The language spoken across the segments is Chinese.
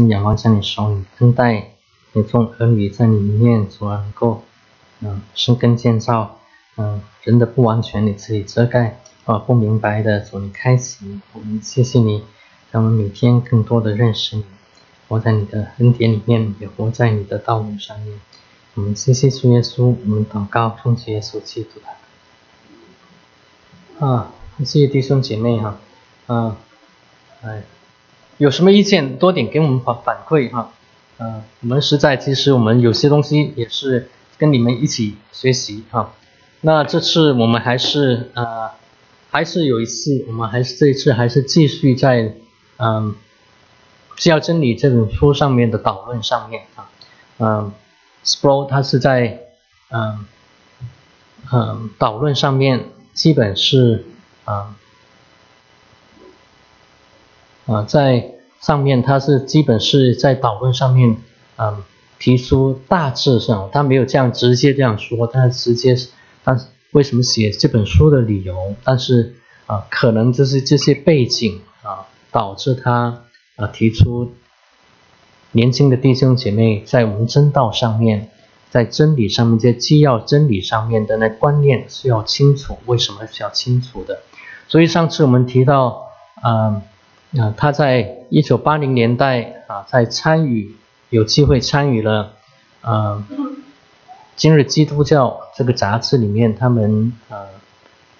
经仰望在你手里，恩待你众儿女在里面所能够，嗯，生根建造，嗯，人的不完全你自己遮盖，啊，不明白的主你开启，我们谢谢你，让我们每天更多的认识你，活在你的恩典里面，也活在你的道路上面。我们谢谢主耶稣，我们祷告奉主耶稣基督的。啊，谢谢弟兄姐妹哈，啊，哎。有什么意见，多点给我们反反馈哈。嗯，我们实在其实我们有些东西也是跟你们一起学习哈。那这次我们还是呃，还是有一次，我们还是这一次还是继续在嗯，是要真理这本书上面的导论上面啊。嗯，Spro 它是在嗯嗯导论上面基本是啊。啊，在上面他是基本是在导论上面，嗯，提出大致上，他没有这样直接这样说，他直接，但为什么写这本书的理由，但是啊，可能就是这些背景啊，导致他啊提出年轻的弟兄姐妹在我们真道上面，在真理上面在既要真理上面的那观念是要清楚，为什么是要清楚的？所以上次我们提到，嗯。啊，他在一九八零年代啊，在参与有机会参与了，呃，今日基督教这个杂志里面，他们呃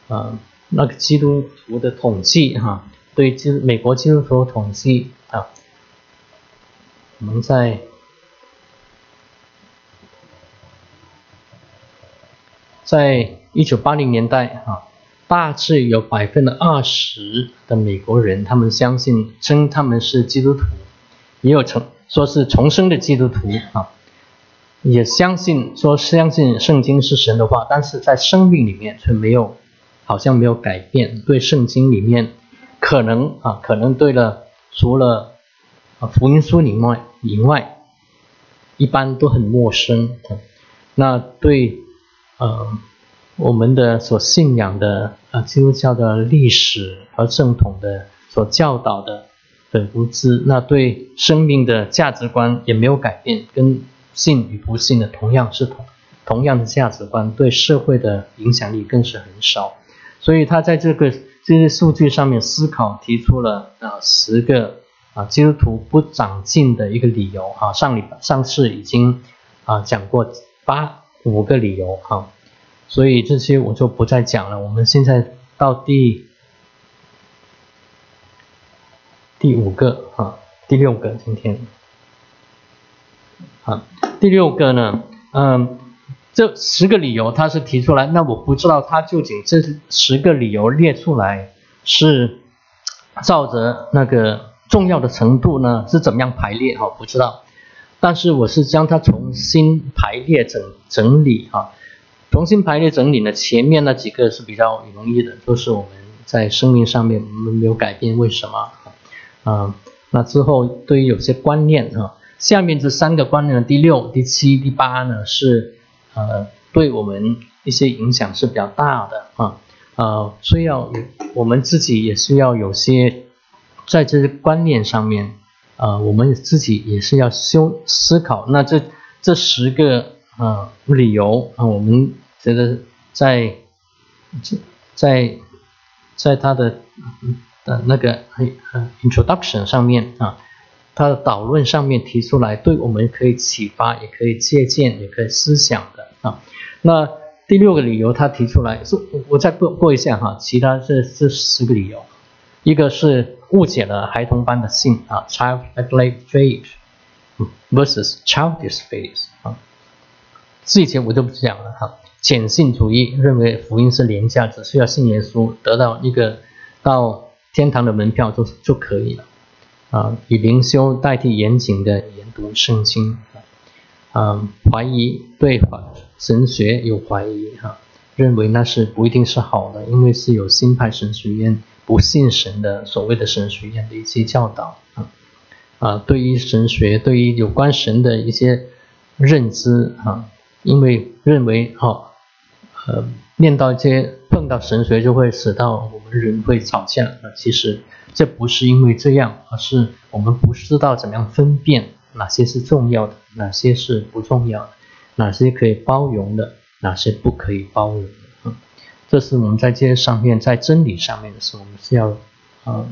呃那个基督徒的统计哈，对基美国基督徒统计啊，我们在在一九八零年代啊。大致有百分之二十的美国人，他们相信称他们是基督徒，也有成说是重生的基督徒啊，也相信说相信圣经是神的话，但是在生命里面却没有，好像没有改变。对圣经里面可能啊，可能对了，除了啊福音书以外以外，一般都很陌生。那对呃。我们的所信仰的啊，基督教的历史和正统的所教导的的无知，那对生命的价值观也没有改变，跟信与不信的同样是同同样的价值观，对社会的影响力更是很少。所以他在这个这些数据上面思考，提出了啊十个啊基督徒不长进的一个理由啊。上礼上次已经啊讲过八五个理由哈。所以这些我就不再讲了。我们现在到第第五个啊，第六个今天，啊，第六个呢，嗯，这十个理由他是提出来，那我不知道他究竟这十个理由列出来是照着那个重要的程度呢是怎么样排列哈？不知道，但是我是将它重新排列整整理哈。重新排列整理呢，前面那几个是比较容易的，都是我们在生命上面没有改变，为什么？啊，那之后对于有些观念啊，下面这三个观念的，第六、第七、第八呢，是呃对我们一些影响是比较大的啊，呃，所以要我们自己也需要有些在这些观念上面，呃，我们自己也是要修思考。那这这十个。啊，理由啊，我们觉得在在在他的的那个 introduction 上面啊，他的导论上面提出来，对我们可以启发，也可以借鉴，也可以思想的啊。那第六个理由他提出来是，我再过过一下哈，其他这这十个理由，一个是误解了孩童般的性啊，childlike faith versus childish faith 啊。这些我就不讲了哈。简信主义认为福音是廉价，只需要信耶稣得到一个到天堂的门票就就可以了啊。以灵修代替严谨的研读圣经啊。怀疑对神学有怀疑哈，认为那是不一定是好的，因为是有新派神学院不信神的所谓的神学院的一些教导啊啊。对于神学，对于有关神的一些认知啊。因为认为哈，呃，念到一些碰到神学就会使到我们人会吵架啊。其实这不是因为这样，而是我们不知道怎么样分辨哪些是重要的，哪些是不重要的，哪些可以包容的，哪些不可以包容的。这是我们在这些上面，在真理上面的时候，我们是要啊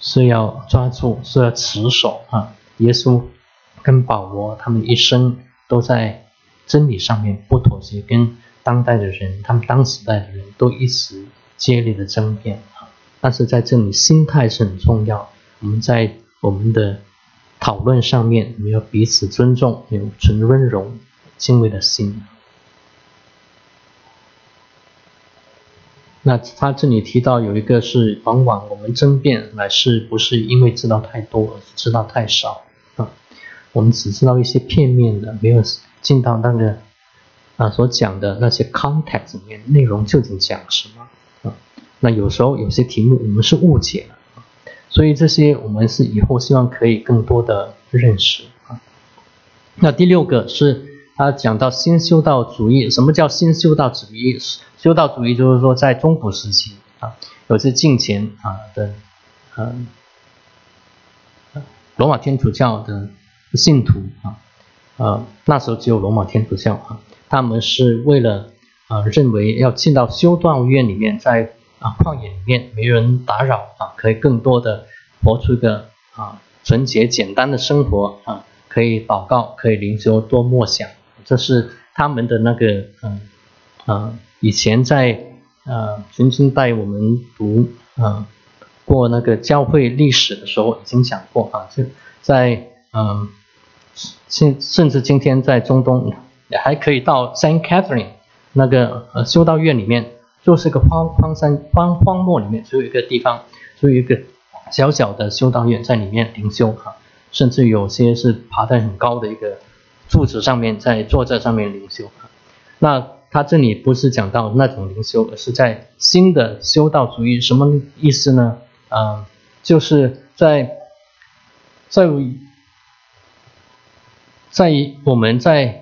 是要抓住，是要持守啊。耶稣跟保罗他们一生都在真理上面不妥协，跟。当代的人，他们当时代的人都一直接力的争辩啊，但是在这里心态是很重要。我们在我们的讨论上面，我们要彼此尊重，有存温柔、敬畏的心。那他这里提到有一个是，往往我们争辩乃是不是因为知道太多，而是知道太少啊？我们只知道一些片面的，没有进到那个。啊，所讲的那些 context 里面内容究竟讲什么啊？那有时候有些题目我们是误解了，所以这些我们是以后希望可以更多的认识啊。那第六个是他讲到新修道主义，什么叫新修道主义？修道主义就是说在中古时期啊，有些近前啊的嗯罗马天主教的信徒啊，呃那时候只有罗马天主教啊。他们是为了啊，认为要进到修道院里面，在啊旷野里面没人打扰啊，可以更多的活出个啊纯洁简单的生活啊，可以祷告，可以灵修，多默想，这是他们的那个嗯啊，以前在呃曾经带我们读啊过那个教会历史的时候已经讲过啊，就在嗯甚甚至今天在中东。还可以到 Saint Catherine 那个呃修道院里面，就是个荒荒山荒荒漠里面，只有一个地方，只有一个小小的修道院在里面灵修哈，甚至有些是爬在很高的一个柱子上面，在坐在上面灵修。那他这里不是讲到那种灵修，而是在新的修道主义，什么意思呢？啊，就是在在在我们在。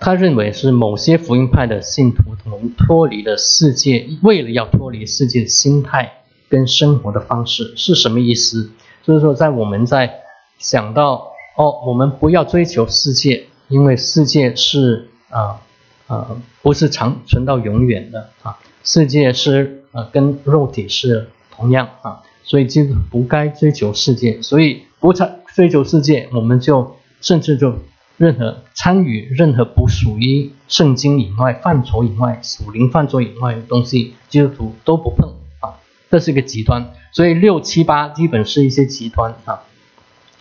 他认为是某些福音派的信徒同脱离了世界，为了要脱离世界心态跟生活的方式是什么意思？就是说，在我们在想到哦，我们不要追求世界，因为世界是啊啊不是长存到永远的啊，世界是呃跟肉体是同样啊，所以就不该追求世界，所以不追追求世界，我们就甚至就。任何参与任何不属于圣经以外范畴以外属灵范畴以外的东西，基督徒都不碰啊，这是一个极端。所以六七八基本是一些极端啊。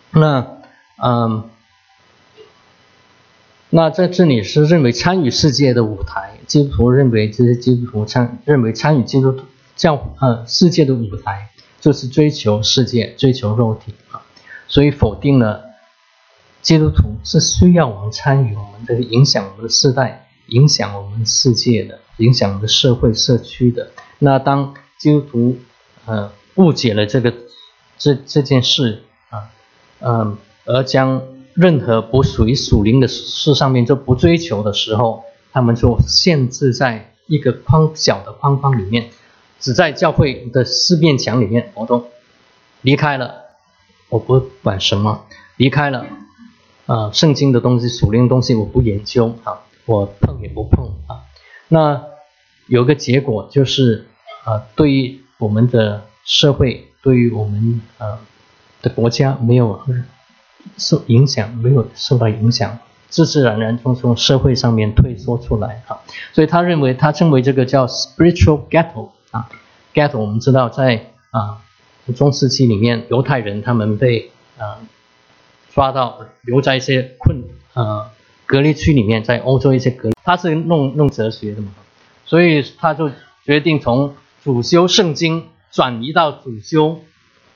那嗯，那在这里是认为参与世界的舞台，基督徒认为这些基督徒参认为参与基督教呃世界的舞台就是追求世界，追求肉体啊，所以否定了。基督徒是需要我们参与我们这个影响我们的世代、影响我们世界的、影响我们的社会社区的。那当基督徒呃误解了这个这这件事啊，嗯，而将任何不属于属灵的事上面就不追求的时候，他们就限制在一个框小的框框里面，只在教会的四面墙里面活动，离开了我不管什么，离开了。啊，圣经的东西、属灵的东西，我不研究啊，我碰也不碰啊。那有个结果就是，啊，对于我们的社会，对于我们啊的国家没有受影响，没有受到影响，自自然然从从社会上面退缩出来啊。所以他认为，他称为这个叫 spiritual ghetto 啊，ghetto 我们知道在啊中世纪里面，犹太人他们被啊。抓到留在一些困呃隔离区里面，在欧洲一些隔，他是弄弄哲学的嘛，所以他就决定从主修圣经转移到主修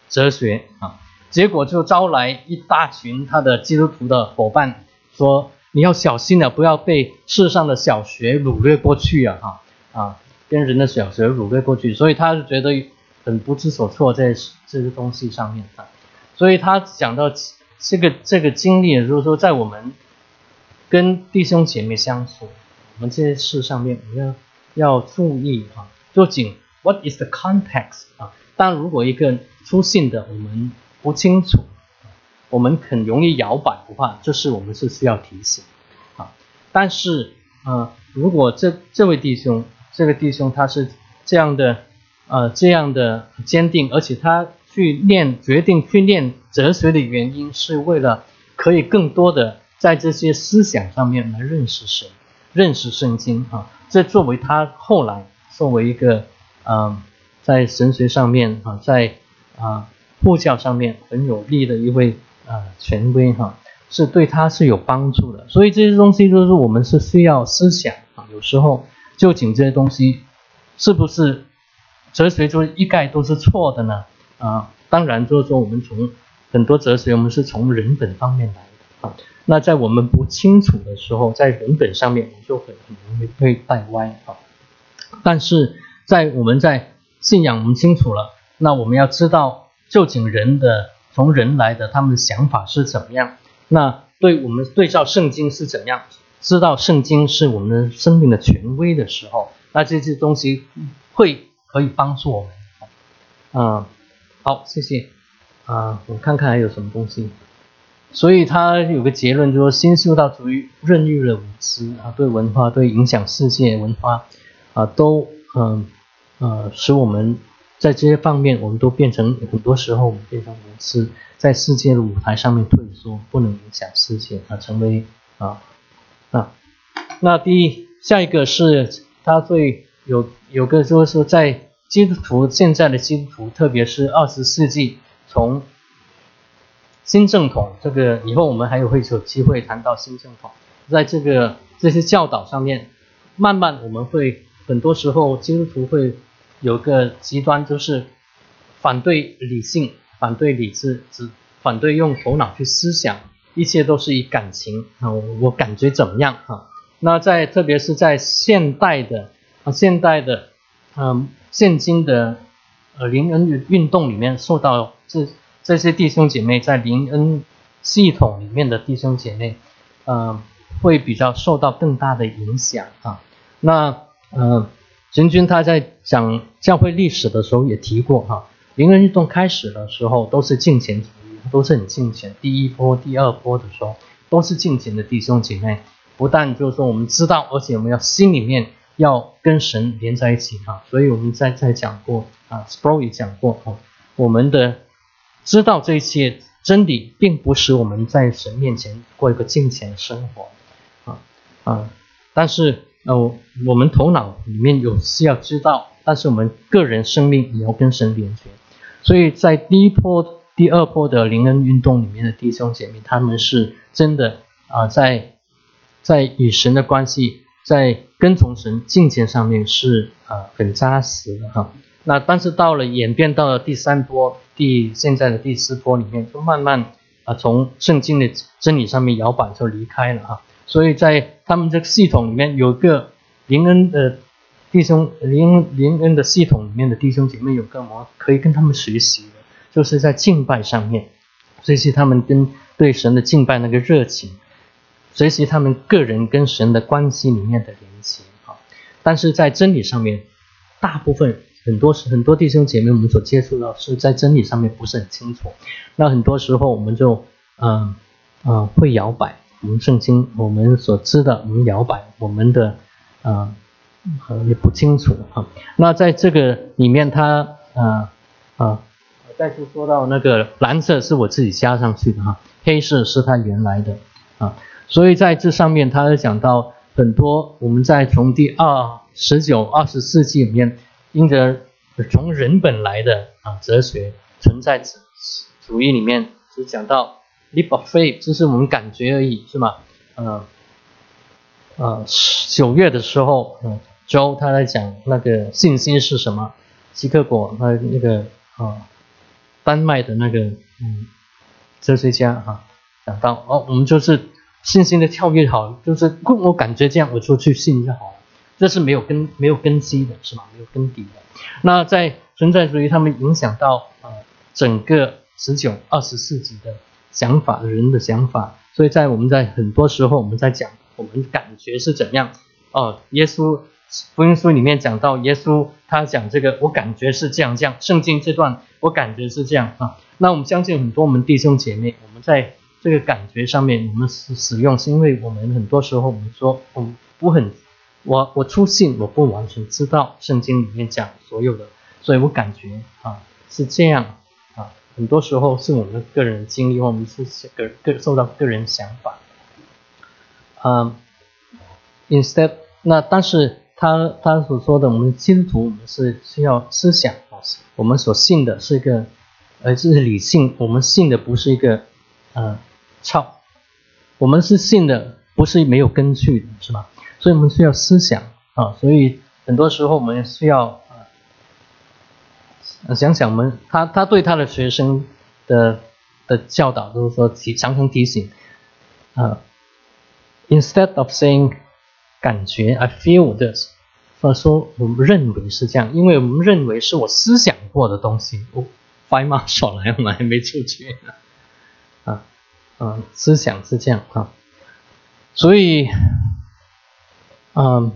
哲学啊，结果就招来一大群他的基督徒的伙伴，说你要小心了，不要被世上的小学掳掠过去啊哈啊，跟人的小学掳掠过去，所以他就觉得很不知所措在这个东西上面啊，所以他讲到。这个这个经历，如果说，在我们跟弟兄姐妹相处，我们这些事上面，我们要要注意啊，究竟 what is the context 啊？但如果一个出现的我们不清楚，我们很容易摇摆的话，这是我们是需要提醒啊。但是啊，如果这这位弟兄，这个弟兄他是这样的呃这样的坚定，而且他去念决定去念哲学的原因，是为了可以更多的在这些思想上面来认识神。认识圣经啊，这作为他后来作为一个嗯，在神学上面啊，在啊护教上面很有力的一位啊权威哈，是对他是有帮助的。所以这些东西都是我们是需要思想啊。有时候究竟这些东西是不是哲学就一概都是错的呢？啊，当然就是说我们从很多哲学，我们是从人本方面来的啊。那在我们不清楚的时候，在人本上面我们就很很容易被带歪啊。但是在我们在信仰我们清楚了，那我们要知道究竟人的从人来的他们的想法是怎么样。那对我们对照圣经是怎样，知道圣经是我们生命的权威的时候，那这些东西会可以帮助我们。嗯，好，谢谢。啊，我看看还有什么东西。所以他有个结论，就是说新修道主义任意的无知啊，对文化、对影响世界文化啊，都嗯呃使我们在这些方面，我们都变成很多时候我们变成无知，在世界的舞台上面退缩，不能影响世界啊，成为啊啊。那第一，下一个是他对有有个就是说，在基督徒现在的基督徒，特别是二十世纪从。新正统这个以后我们还有会有机会谈到新正统，在这个这些教导上面，慢慢我们会很多时候基督徒会有个极端，就是反对理性，反对理智，只反对用头脑去思想，一切都是以感情啊，我感觉怎么样啊？那在特别是在现代的啊现代的嗯现今的呃灵恩运动里面受到这。这些弟兄姐妹在灵恩系统里面的弟兄姐妹，嗯，会比较受到更大的影响啊。那嗯，神君他在讲教会历史的时候也提过哈，灵恩运动开始的时候都是敬虔主义，都是很敬虔。第一波、第二波的时候都是敬虔的弟兄姐妹，不但就是说我们知道，而且我们要心里面要跟神连在一起哈。所以我们在在讲过啊，Spro 也讲过哦，我们的。知道这些真理，并不使我们在神面前过一个敬虔生活，啊啊！但是呃，我们头脑里面有是要知道，但是我们个人生命也要跟神连接。所以在第一波、第二波的灵恩运动里面的弟兄姐妹，他们是真的啊，在在与神的关系，在跟从神境界上面是啊很扎实的哈。那但是到了演变到了第三波。第现在的第四波里面，就慢慢啊从圣经的真理上面摇摆就离开了哈，所以在他们这个系统里面有个灵恩的弟兄灵灵恩的系统里面的弟兄姐妹有个么可以跟他们学习的，就是在敬拜上面学习他们跟对神的敬拜那个热情，学习他们个人跟神的关系里面的联系啊，但是在真理上面大部分。很多很多弟兄姐妹，我们所接触到是在真理上面不是很清楚，那很多时候我们就嗯嗯会摇摆我们圣经我们所知的，我们摇摆我们的嗯也不清楚啊。那在这个里面，他啊啊再次说到那个蓝色是我自己加上去的哈，黑色是他原来的啊，所以在这上面他讲到很多我们在从第二十九二十世纪里面。因着从人本来的啊哲学存在主义里面，就讲到 leap of faith，这是我们感觉而已，是吗？嗯，呃，九月的时候，嗯，周他在讲那个信心是什么？希克果他那个啊，丹麦的那个嗯哲学家哈，讲到哦，我们就是信心的跳跃好，就是我感觉这样，我就去信就好了。这是没有根没有根基的，是吗？没有根底的。那在存在主义，他们影响到呃整个十九、二十世纪的想法，人的想法。所以在我们在很多时候，我们在讲我们感觉是怎样，哦，耶稣福音书里面讲到耶稣他讲这个，我感觉是这样这样，圣经这段我感觉是这样啊。那我们相信很多我们弟兄姐妹，我们在这个感觉上面，我们使使用是因为我们很多时候我们说我我很，我我出信我不完全知道圣经里面讲所有的，所以我感觉啊是这样啊，很多时候是我们的个人经历，我们是个个受到个人想法，嗯，instead 那但是他他所说的我们基督徒我们是需要思想，我们所信的是一个，呃这是理性，我们信的不是一个，呃。操，我们是信的，不是没有根据的，是吧？所以我们需要思想啊，所以很多时候我们需要啊，想想我们他他对他的学生的的教导，就是说提常常提醒啊，instead of saying 感觉 I feel this，或者说我们认为是这样，因为我们认为是我思想过的东西。我发马少来，我们还没出去啊。嗯，思想是这样啊，所以，嗯，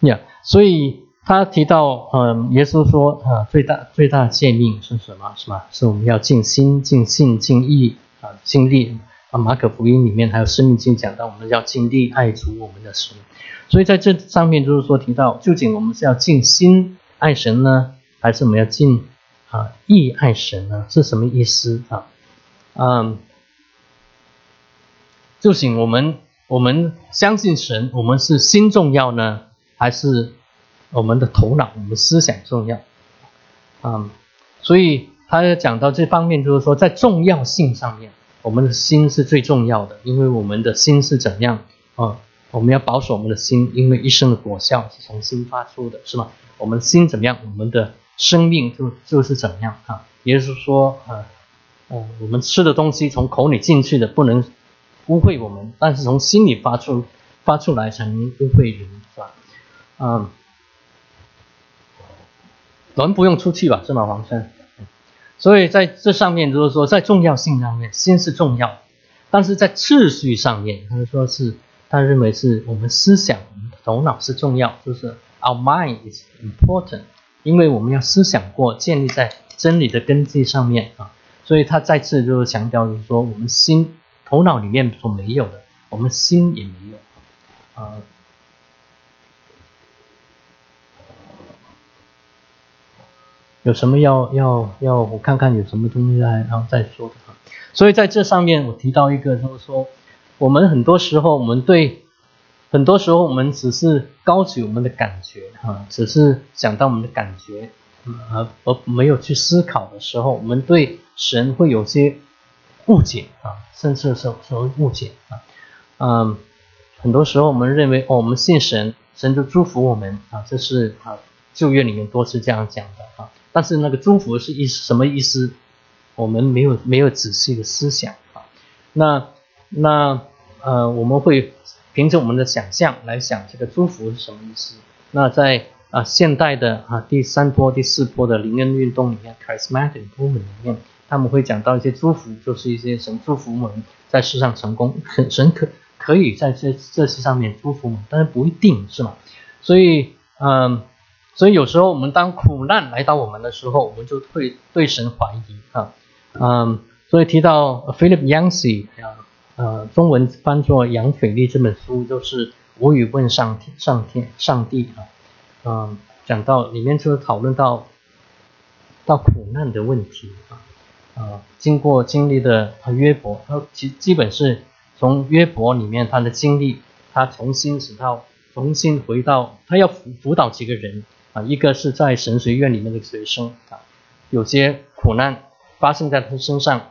呀，所以他提到，嗯，耶稣说，啊，最大最大诫命是什么？是吧？是我们要尽心、尽性、尽意啊，尽力啊。马可福音里面还有生命经讲到，我们要尽力爱主我们的神。所以在这上面就是说提到，究竟我们是要尽心爱神呢，还是我们要尽啊意爱神呢？是什么意思啊？嗯，就请我们我们相信神，我们是心重要呢，还是我们的头脑、我们思想重要？嗯，所以他讲到这方面，就是说在重要性上面，我们的心是最重要的，因为我们的心是怎样啊？我们要保守我们的心，因为一生的果效是从心发出的，是吗？我们心怎么样，我们的生命就就是怎么样啊？也就是说啊。哦，我们吃的东西从口里进去的不能污秽我们，但是从心里发出发出来才能污秽人，是吧？嗯，人不用出去吧，是吗，黄生？所以在这上面就是说，在重要性上面，心是重要，但是在次序上面，他说是他认为是我们思想、头脑是重要，就是 our mind is important，因为我们要思想过，建立在真理的根基上面啊。所以他再次就是强调，就是说我们心头脑里面所没有的，我们心也没有，啊，有什么要要要我看看有什么东西来，然后再说的。所以在这上面我提到一个，就是说我们很多时候我们对很多时候我们只是高举我们的感觉哈，只是想到我们的感觉。而而没有去思考的时候，我们对神会有些误解啊，甚至是说误解啊，嗯，很多时候我们认为哦，我们信神，神就祝福我们啊，这是啊旧约里面多次这样讲的啊，但是那个祝福是意什么意思？我们没有没有仔细的思想啊，那那呃，我们会凭着我们的想象来想这个祝福是什么意思？那在。啊，现代的啊第三波、第四波的灵恩运动里面，charismatic movement 里面，他们会讲到一些祝福，就是一些神祝福我们在世上成功，神神可可以在这这些上面祝福我们，但是不一定是吗？所以，嗯，所以有时候我们当苦难来到我们的时候，我们就会对神怀疑啊，嗯，所以提到 Philip Yancey 啊，呃，中文翻作杨斐利这本书，就是无语问上天，上天，上帝啊。嗯，讲到里面就是讨论到到苦难的问题啊，啊，经过经历的他约伯，他基基本是从约伯里面他的经历，他重新使到重新回到他要辅辅导几个人啊，一个是在神学院里面的学生啊，有些苦难发生在他身上，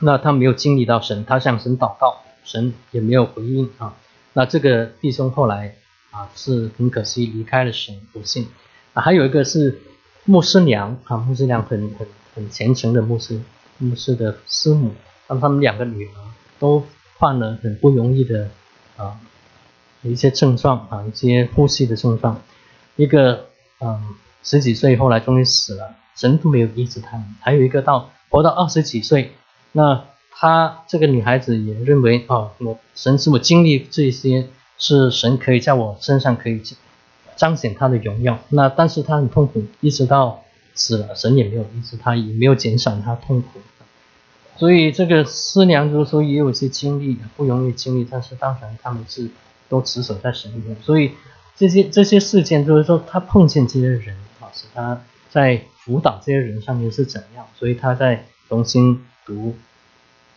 那他没有经历到神，他向神祷告，神也没有回应啊，那这个弟兄后来。啊，是很可惜离开了神，不幸啊。还有一个是牧师娘啊，牧师娘很很很虔诚的牧师，牧师的师母，让他们两个女儿都患了很不容易的啊一些症状啊，一些呼吸的症状。一个嗯十几岁后来终于死了，神都没有医治他们。还有一个到活到二十几岁，那她这个女孩子也认为啊，我神使我经历这些。是神可以在我身上可以彰显他的荣耀。那但是他很痛苦，一直到死了，神也没有医治他，也没有减少他痛苦。所以这个师娘就是说也有一些经历，不容易经历，但是当然他们是都持守在神里面。所以这些这些事件就是说他碰见这些人啊，是他在辅导这些人上面是怎样，所以他在重新读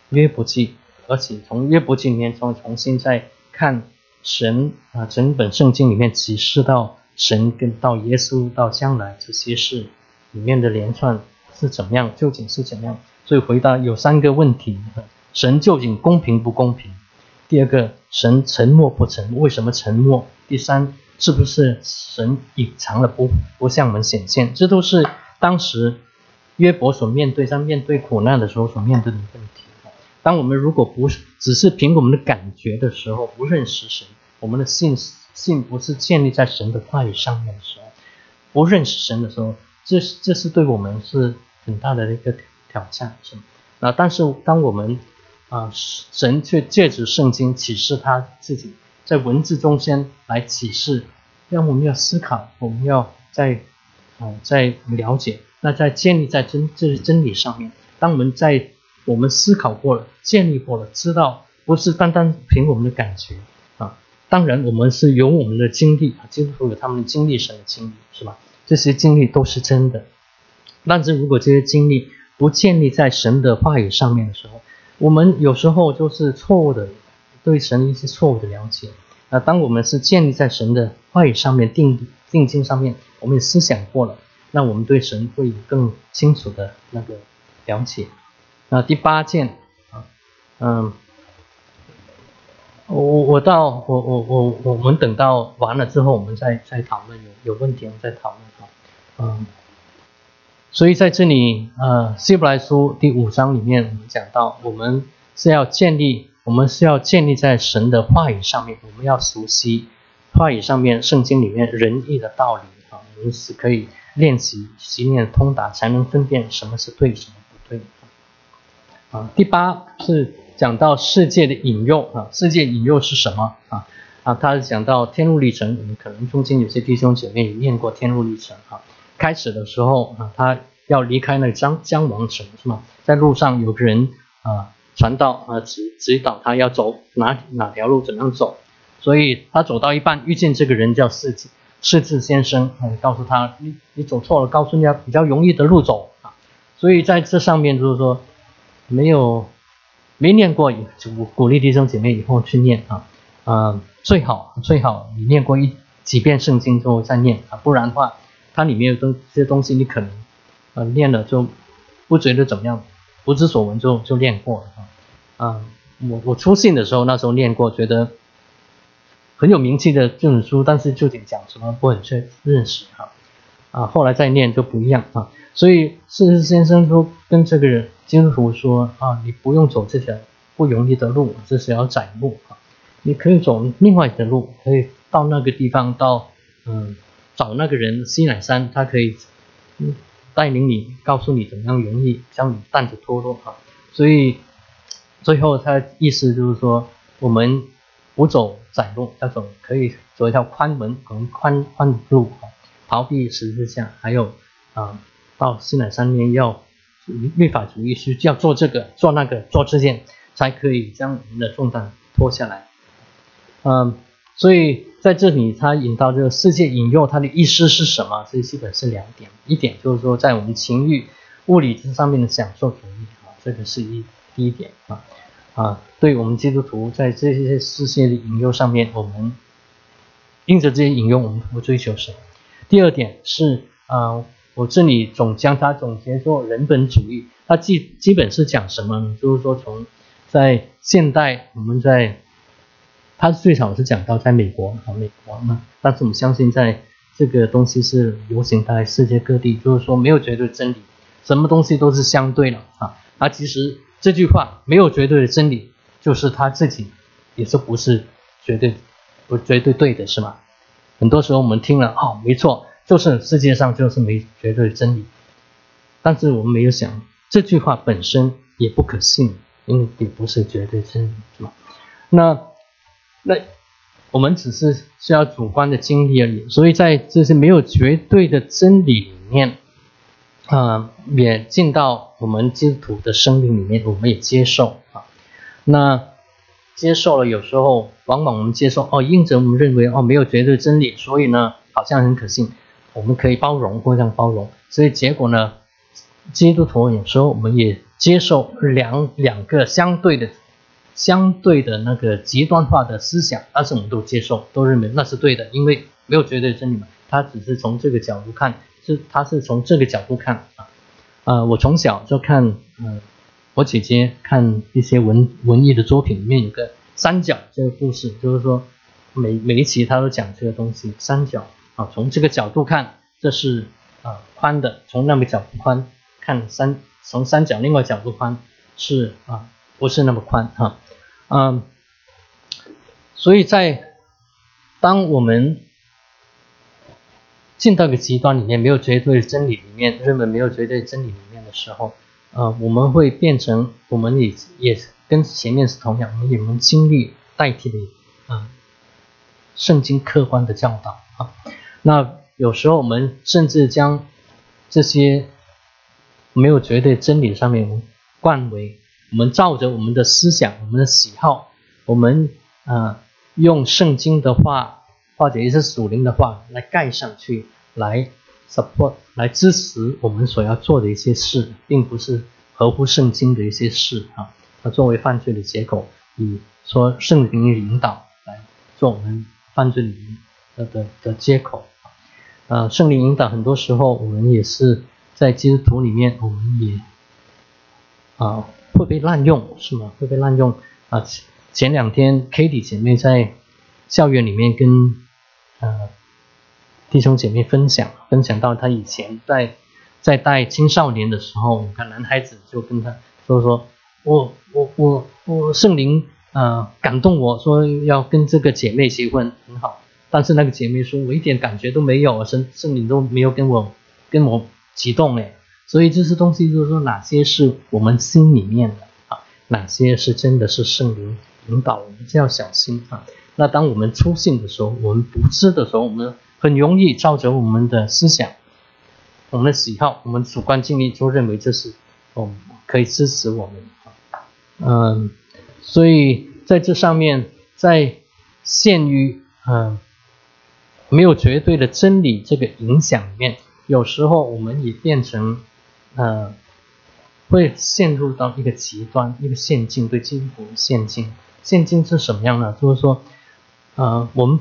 约伯记，而且从约伯记里面重重新再看神啊整本圣经里面启示到神跟到耶稣到将来这些事里面的连串是怎么样，究竟是怎么样？所以回答有三个问题：神究竟公平不公平？第二个，神沉默不沉？为什么沉默？第三，是不是神隐藏了不不向我们显现？这都是当时约伯所面对在面对苦难的时候所面对的问题。当我们如果不是只是凭我们的感觉的时候，不认识神，我们的信信不是建立在神的话语上面的时候，不认识神的时候，这是这是对我们是很大的一个。挑战是吗？那但是当我们啊神却借着圣经启示他自己，在文字中间来启示，让我们要思考，我们要在啊在了解，那在建立在真这是真理上面。当我们在我们思考过了，建立过了，知道不是单单凭我们的感觉啊。当然我们是有我们的经历，基督徒有他们经历神的经历是吧？这些经历都是真的。但是如果这些经历，不建立在神的话语上面的时候，我们有时候就是错误的对神一些错误的了解。那当我们是建立在神的话语上面、定定经上面，我们也思想过了，那我们对神会有更清楚的那个了解。那第八件啊，嗯，我我到我我我我们等到完了之后，我们再再讨论有有问题我们再讨论哈，嗯。所以在这里，呃，希伯来书第五章里面，我们讲到，我们是要建立，我们是要建立在神的话语上面，我们要熟悉话语上面圣经里面仁义的道理啊，我们是可以练习习练通达，才能分辨什么是对，什么。啊，第八是讲到世界的引诱啊，世界引诱是什么啊？啊，他是讲到天路历程，我们可能中间有些弟兄姐妹也念过天路历程啊。开始的时候啊，他要离开那个江江王城是吗？在路上有个人啊传道啊指指导他要走哪哪条路怎样走，所以他走到一半遇见这个人叫世智世智先生，告诉他你你走错了，告诉你要比较容易的路走啊。所以在这上面就是说没有没念过，就鼓励弟兄姐妹以后去念啊啊最好最好你念过一几遍圣经之后再念啊，不然的话。它里面有东这些东西，你可能，呃，练了就不觉得怎么样，不知所闻就就练过了啊。啊，我我出信的时候，那时候念过，觉得很有名气的这本书，但是究竟讲什么不很确认识哈。啊，啊后来再念就不一样啊。所以事实先生说跟这个基督徒说啊，你不用走这条不容易的路，这是条窄路啊。你可以走另外的路，可以到那个地方到嗯。找那个人西乃山，他可以嗯带领你，告诉你怎么样容易将你担子脱落哈。所以最后他意思就是说，我们不走窄路，要走可以走一条宽门、很宽宽的路啊。逃避十字架，还有啊到西乃山面要律法主义需要做这个做那个做这件，才可以将我们的重担脱下来。嗯。所以在这里，他引到这个世界引诱，它的意思是什么？这基本是两点，一点就是说，在我们情欲、物理这上面的享受主义啊，这个是一第一点啊啊，对我们基督徒在这些世界的引诱上面，我们因着这些引诱，我们不追求什么。第二点是啊，我这里总将它总结做人本主义，它基基本是讲什么？呢？就是说，从在现代我们在他最少是讲到在美国啊，美国嘛，但是我们相信在这个东西是流行在世界各地，就是说没有绝对真理，什么东西都是相对的啊。啊，其实这句话没有绝对的真理，就是他自己也是不是绝对不绝对对的，是吗？很多时候我们听了哦，没错，就是世界上就是没绝对真理，但是我们没有想这句话本身也不可信，因为也不是绝对真理，是吗？那。那我们只是需要主观的经历而已。所以在这些没有绝对的真理里面，啊，也进到我们基督徒的生命里面，我们也接受啊。那接受了，有时候往往我们接受哦，因着我们认为哦没有绝对真理，所以呢好像很可信，我们可以包容，互相包容。所以结果呢，基督徒有时候我们也接受两两个相对的、相对的那个极端化的思想，但是我们都接受，都认为那是对的，因为没有绝对真理嘛。他只是从这个角度看，是他是从这个角度看啊。呃，我从小就看，嗯。我姐姐看一些文文艺的作品，里面有个三角这个故事，就是说每每一期他都讲这个东西，三角啊，从这个角度看这是啊宽的，从那个角度宽看三从三角另外角度宽是啊不是那么宽哈，嗯，所以在当我们进到一个极端里面，没有绝对真理里面，认为没有绝对真理里面的时候。呃，我们会变成，我们也也跟前面是同样，我们也能经历代替的啊，圣经客观的教导啊。那有时候我们甚至将这些没有绝对真理上面冠为，我们照着我们的思想、我们的喜好，我们啊用圣经的话或者一些属灵的话来盖上去，来。Support 来支持我们所要做的一些事，并不是合乎圣经的一些事啊。它作为犯罪的结果，以说圣灵引导来做我们犯罪里的的的接口啊。圣灵引导很多时候我们也是在基督徒里面，我们也啊会被滥用，是吗？会被滥用啊。前两天 Kitty 姐妹在校园里面跟呃。弟兄姐妹分享，分享到他以前在在带青少年的时候，你看男孩子就跟他说说，我我我我圣灵啊感动我说要跟这个姐妹结婚很好，但是那个姐妹说我一点感觉都没有，圣圣灵都没有跟我跟我启动哎，所以这些东西就是说哪些是我们心里面的啊，哪些是真的是圣灵引导，我们就要小心啊。那当我们出信的时候，我们不知的时候，我们。很容易照着我们的思想、我们的喜好、我们主观经历，就认为这是哦可以支持我们嗯，所以在这上面，在限于嗯没有绝对的真理这个影响里面，有时候我们也变成呃会陷入到一个极端、一个陷阱，对基督徒陷阱。陷阱是什么样呢？就是说，呃，我们。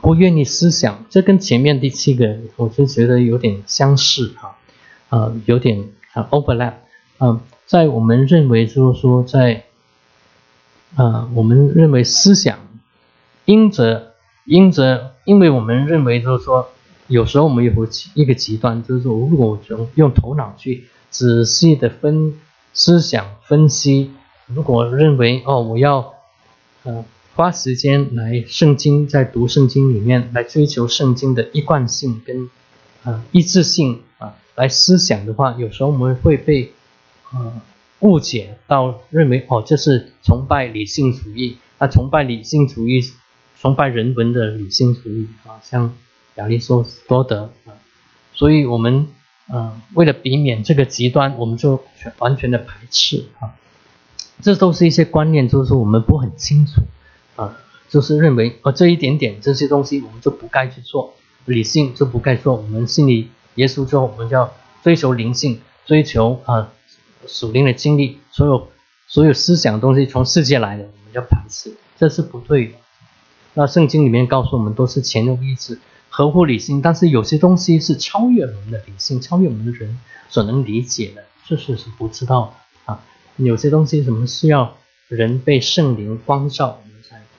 不愿意思想，这跟前面第七个，我就觉得有点相似哈，呃，有点啊 overlap，嗯，在我们认为就是说，在啊，我们认为思想因着因着，因为我们认为就是说，有时候我们有一个极端，就是说，如果用用头脑去仔细的分思想分析，如果认为哦，我要嗯。花时间来圣经，在读圣经里面来追求圣经的一贯性跟啊一致性啊，来思想的话，有时候我们会被呃误解到认为哦这是崇拜理性主义，那崇拜理性主义，崇拜人文的理性主义啊，像亚里士多德啊，所以我们呃为了避免这个极端，我们就全完全的排斥啊，这都是一些观念，就是说我们不很清楚。啊，就是认为哦，这一点点这些东西我们就不该去做，理性就不该做。我们心里耶稣之后，我们就要追求灵性，追求啊属灵的经历。所有所有思想东西从世界来的，我们要排斥，这是不对的。那圣经里面告诉我们，都是潜入意志，合乎理性。但是有些东西是超越我们的理性，超越我们的人所能理解的，这是是不知道的啊。有些东西什么需要人被圣灵光照。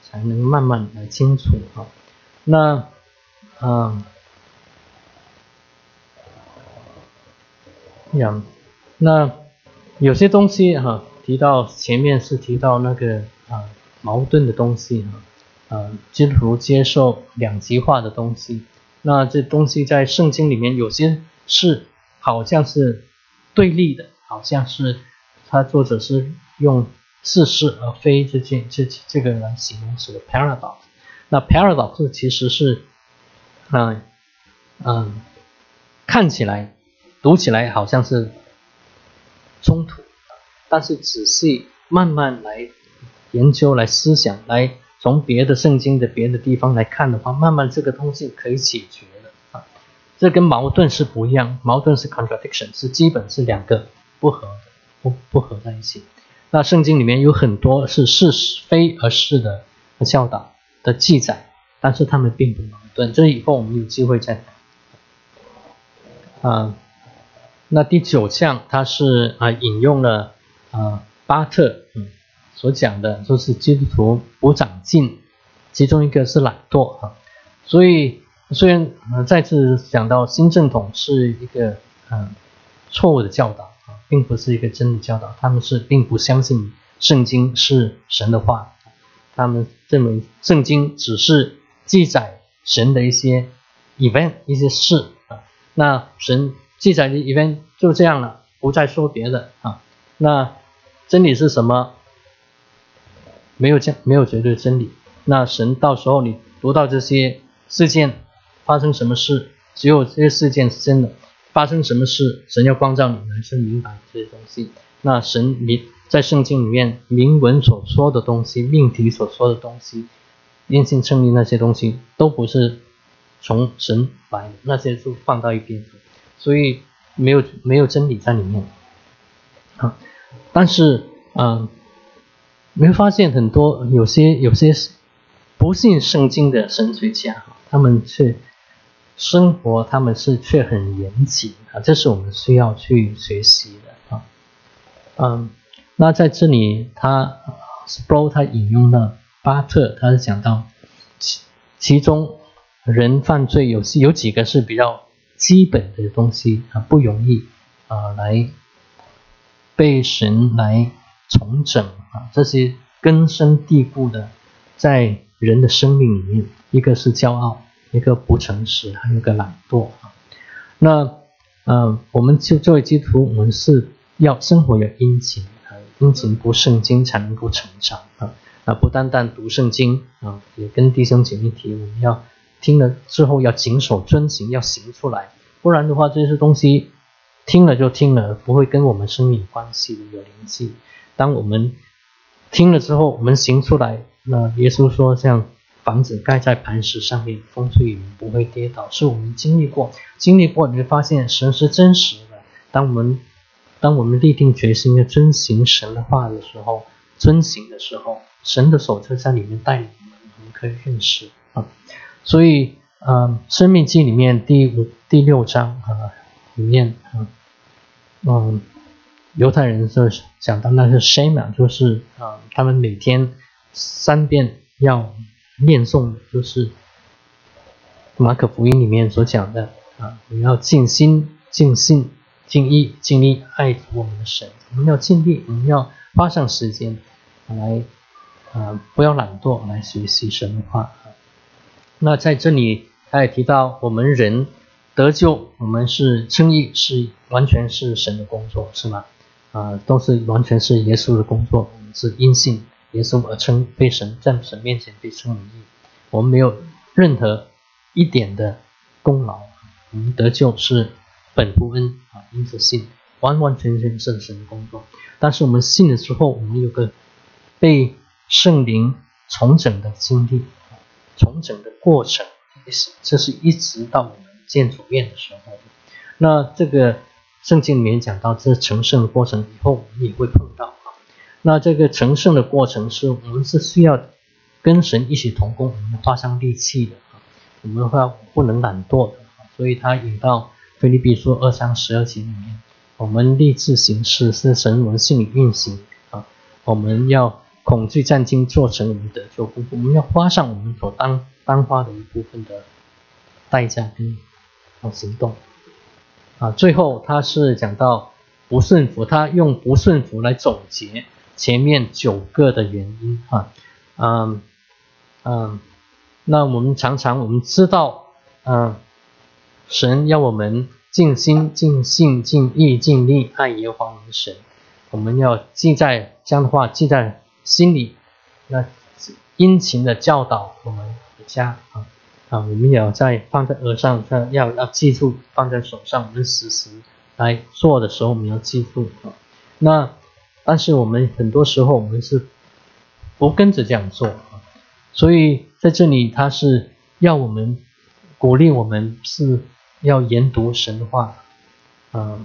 才能慢慢来清楚啊。那，嗯，那有些东西哈，提到前面是提到那个啊矛盾的东西哈，啊基督徒接受两极化的东西。那这东西在圣经里面有些是好像是对立的，好像是他作者是用。似是而非这件这这个来形容词的 paradox，那 paradox 其实是，嗯嗯，看起来读起来好像是冲突，但是仔细慢慢来研究、来思想、来从别的圣经的别的地方来看的话，慢慢这个东西可以解决了啊。这跟矛盾是不一样，矛盾是 contradiction，是基本是两个不合的，不不合在一起。那圣经里面有很多是是非而是的教导的记载，但是他们并不矛盾。这以后我们有机会再啊。那第九项，它是啊引用了啊巴特嗯所讲的，就是基督徒不长进，其中一个是懒惰啊。所以虽然再次讲到新正统是一个嗯错误的教导。并不是一个真理教导，他们是并不相信圣经是神的话，他们认为圣经只是记载神的一些 event 一些事啊，那神记载的 event 就这样了，不再说别的啊。那真理是什么？没有这没有绝对真理。那神到时候你读到这些事件发生什么事，只有这些事件是真的。发生什么事，神要光照你，来生明白这些东西。那神你在圣经里面明文所说的东西，命题所说的东西，因信称义那些东西，都不是从神来的，那些就放到一边，所以没有没有真理在里面。啊，但是嗯，你会发现很多有些有些不信圣经的神学家，他们却。生活他们是却很严谨啊，这是我们需要去学习的啊。嗯，那在这里他 Sproul 他引用了巴特，他是讲到其其中人犯罪有有几个是比较基本的东西啊，不容易啊来被神来重整啊，这些根深蒂固的在人的生命里面，一个是骄傲。一个不诚实，还有一个懒惰啊。那呃，我们就作为基督徒，我们是要生活有殷勤啊，殷勤读圣经才能够成长啊。啊，不单单读圣经啊，也跟弟兄姐妹提，我们要听了之后要谨守遵行，要行出来，不然的话，这些东西听了就听了，不会跟我们生命关系有联系。当我们听了之后，我们行出来，那耶稣说像。房子盖在磐石上面，风吹雨淋不会跌倒，是我们经历过，经历过你会发现神是真实的。当我们当我们立定决心要遵行神的话的时候，遵行的时候，神的手就在里面带领我们，我们可以认识啊。所以，呃，《生命记》里面第五、第六章啊里面啊，嗯，犹太人就讲到那是 shame，就是啊，他们每天三遍要。念诵的就是马可福音里面所讲的啊，我们要尽心、尽心、尽意、尽力爱我们的神。我们要尽力，我们要花上时间来啊，不要懒惰来学习神的话。那在这里他也提到，我们人得救，我们是称义，是完全是神的工作，是吗？啊，都是完全是耶稣的工作，是因信。耶稣而称被神在神面前被称为义，我们没有任何一点的功劳，我们得救是本乎恩啊，因此信完完全全是神的工作。但是我们信了之后，我们有个被圣灵重整的经历，重整的过程，这是一直到我们见主面的时候。那这个圣经里面讲到这成圣的过程以后，我们也会碰到。那这个成圣的过程是我们是需要跟神一起同工，我们花上力气的啊，我们话不能懒惰的所以他引到菲利比书二章十二节里面，我们立志行事是神文性里运行啊，我们要恐惧战兢做成我们的救夫，我们要花上我们所当当花的一部分的代价跟行动啊，最后他是讲到不顺服，他用不顺服来总结。前面九个的原因啊，嗯嗯，那我们常常我们知道，嗯，神要我们尽心、尽性、尽意、尽力爱耶和华我们神，我们要记在这样的话记在心里，那殷勤的教导我们的家啊啊，我们也要在放在额上，要要记住放在手上，我们时时来做的时候，我们要记住啊。那但是我们很多时候我们是不跟着这样做，所以在这里他是要我们鼓励我们是要研读神话，啊，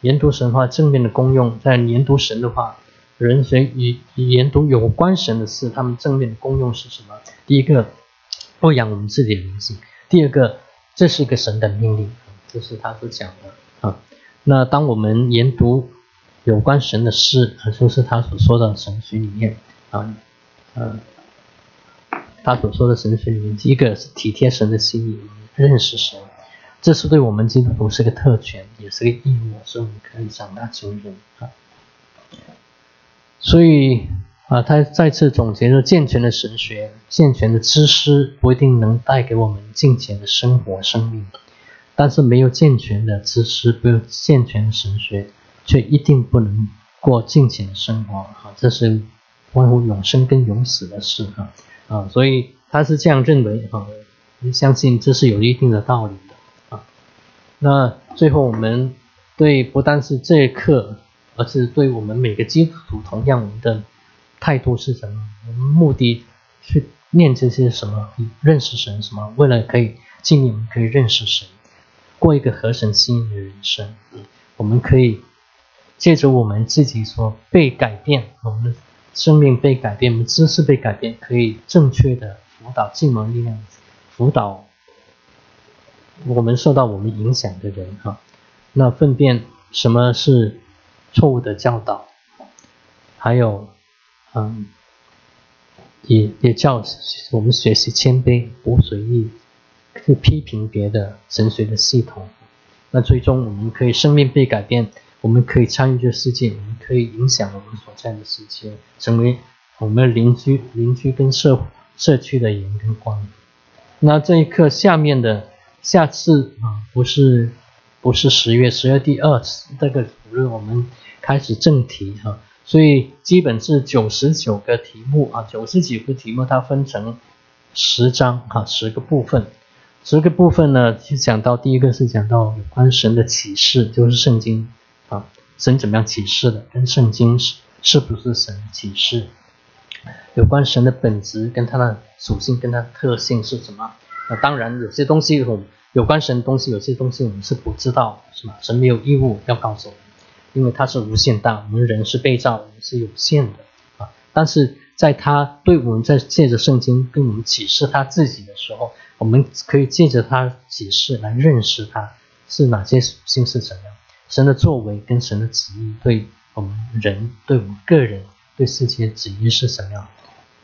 研读神话正面的功用，在研读神的话。人学与研读有关神的事，他们正面的功用是什么？第一个，喂养我们自己的灵性；第二个，这是一个神的命令，这是他所讲的啊。那当我们研读有关神的事，就是他所说的神学里面？啊，嗯，他所说的神学里面，第一个是体贴神的心意，认识神，这是对我们基督徒是个特权，也是个义务，是我们可以长大成人。啊。所以啊，他再次总结了健全的神学、健全的知识不一定能带给我们健全的生活生命，但是没有健全的知识、没有健全的神学，却一定不能过健全的生活啊！这是关乎永生跟永死的事啊啊！所以他是这样认为啊，相信这是有一定的道理的啊。那最后我们对不但是这一课。而是对我们每个基督徒，同样我们的态度是什么？我们目的去念这些什么？认识神什么？为了可以尽力，可以认识神，过一个合神心意的人生。我们可以借着我们自己所被改变，我们的生命被改变，我们知识被改变，可以正确的辅导进门力量，辅导我们受到我们影响的人哈。那分辨什么是？错误的教导，还有，嗯，也也叫我们学习谦卑，不随意去批评别的神学的系统。那最终我们可以生命被改变，我们可以参与这世界，我们可以影响我们所在的世界，成为我们邻居、邻居跟社社区的盐跟光。那这一课下面的下次啊，不是。不是十月，十月第二次这个主日，我们开始正题哈，所以基本是九十九个题目啊，九十九个题目它分成十章哈，十个部分，十个部分呢就讲到第一个是讲到有关神的启示，就是圣经，神怎么样启示的，跟圣经是是不是神启示，有关神的本质跟它的属性跟它的特性是什么？那当然有些东西我。有关神的东西，有些东西我们是不知道，是吧？神没有义务要告诉我们，因为他是无限大，我们人是被造，我们是有限的啊。但是在他对我们在借着圣经跟我们启示他自己的时候，我们可以借着他启示来认识他是哪些属性是怎样，神的作为跟神的旨意对我们人、对我们个人、对世界的旨意是什么。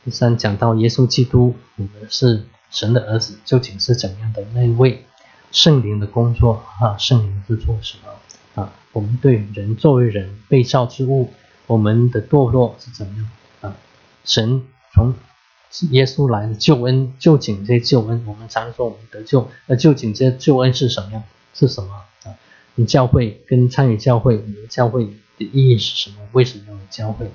第三讲到耶稣基督，我们是神的儿子，究竟是怎样的那一位？圣灵的工作啊，圣灵是做什么啊？我们对人作为人被造之物，我们的堕落是怎么样啊？神从耶稣来的救恩，究竟这些救恩，我们常说我们得救，那究竟这救恩是什么样？是什么？你教会跟参与教会，你的教会的意义是什么？为什么要教会？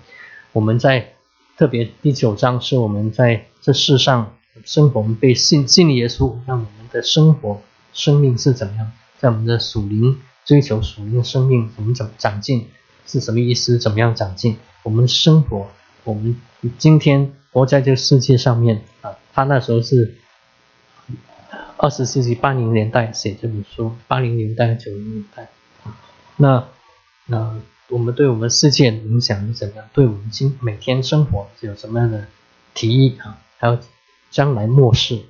我们在特别第九章是我们在这世上生活，我们被信信耶稣，让我们的生活。生命是怎么样？在我们的属灵追求属灵的生命，我们怎么长进？是什么意思？怎么样长进？我们生活，我们今天活在这个世界上面啊。他那时候是二十世纪八零年代写这本书，八零年代九零年代。那那我们对我们世界影响是怎么样？对我们今每天生活有什么样的提议啊？还有将来末世，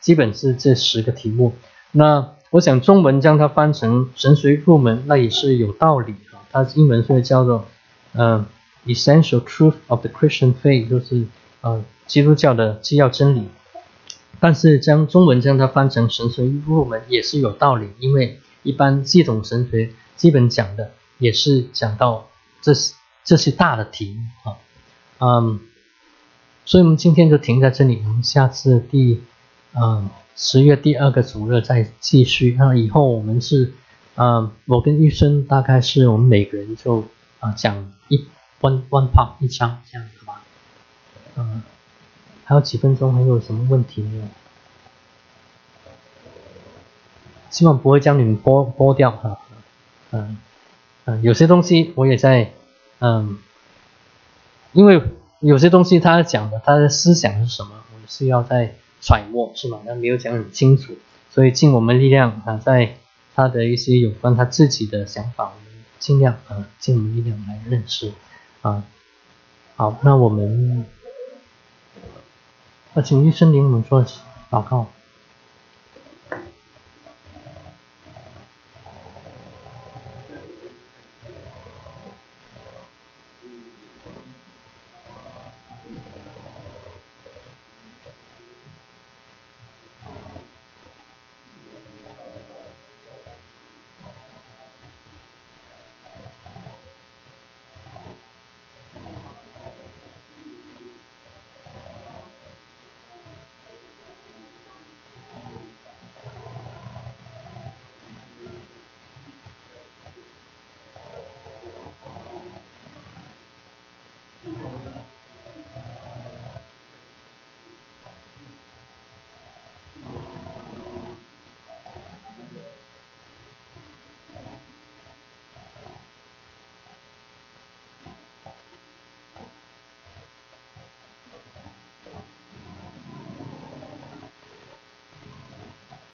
基本是这十个题目。那我想中文将它翻成神学入门，那也是有道理啊。它英文是叫做呃 Essential Truth of the Christian Faith，就是呃基督教的基要真理。但是将中文将它翻成神学入门也是有道理，因为一般系统神学基本讲的也是讲到这这些大的题目啊，嗯，所以我们今天就停在这里，我们下次第嗯。十月第二个主日再继续，那以后我们是，啊，我跟医生大概是我们每个人就啊讲一 one one part 一张这样子吧，嗯，还有几分钟，还有什么问题没有？希望不会将你们剥剥掉哈，嗯嗯，有些东西我也在嗯，因为有些东西他讲的他的思想是什么，我是要在揣摩是吗？他没有讲很清楚，所以尽我们力量啊，在他的一些有关他自己的想法，我们尽量啊尽我们力量来认识啊。好，那我们，那请医生领我们做祷告。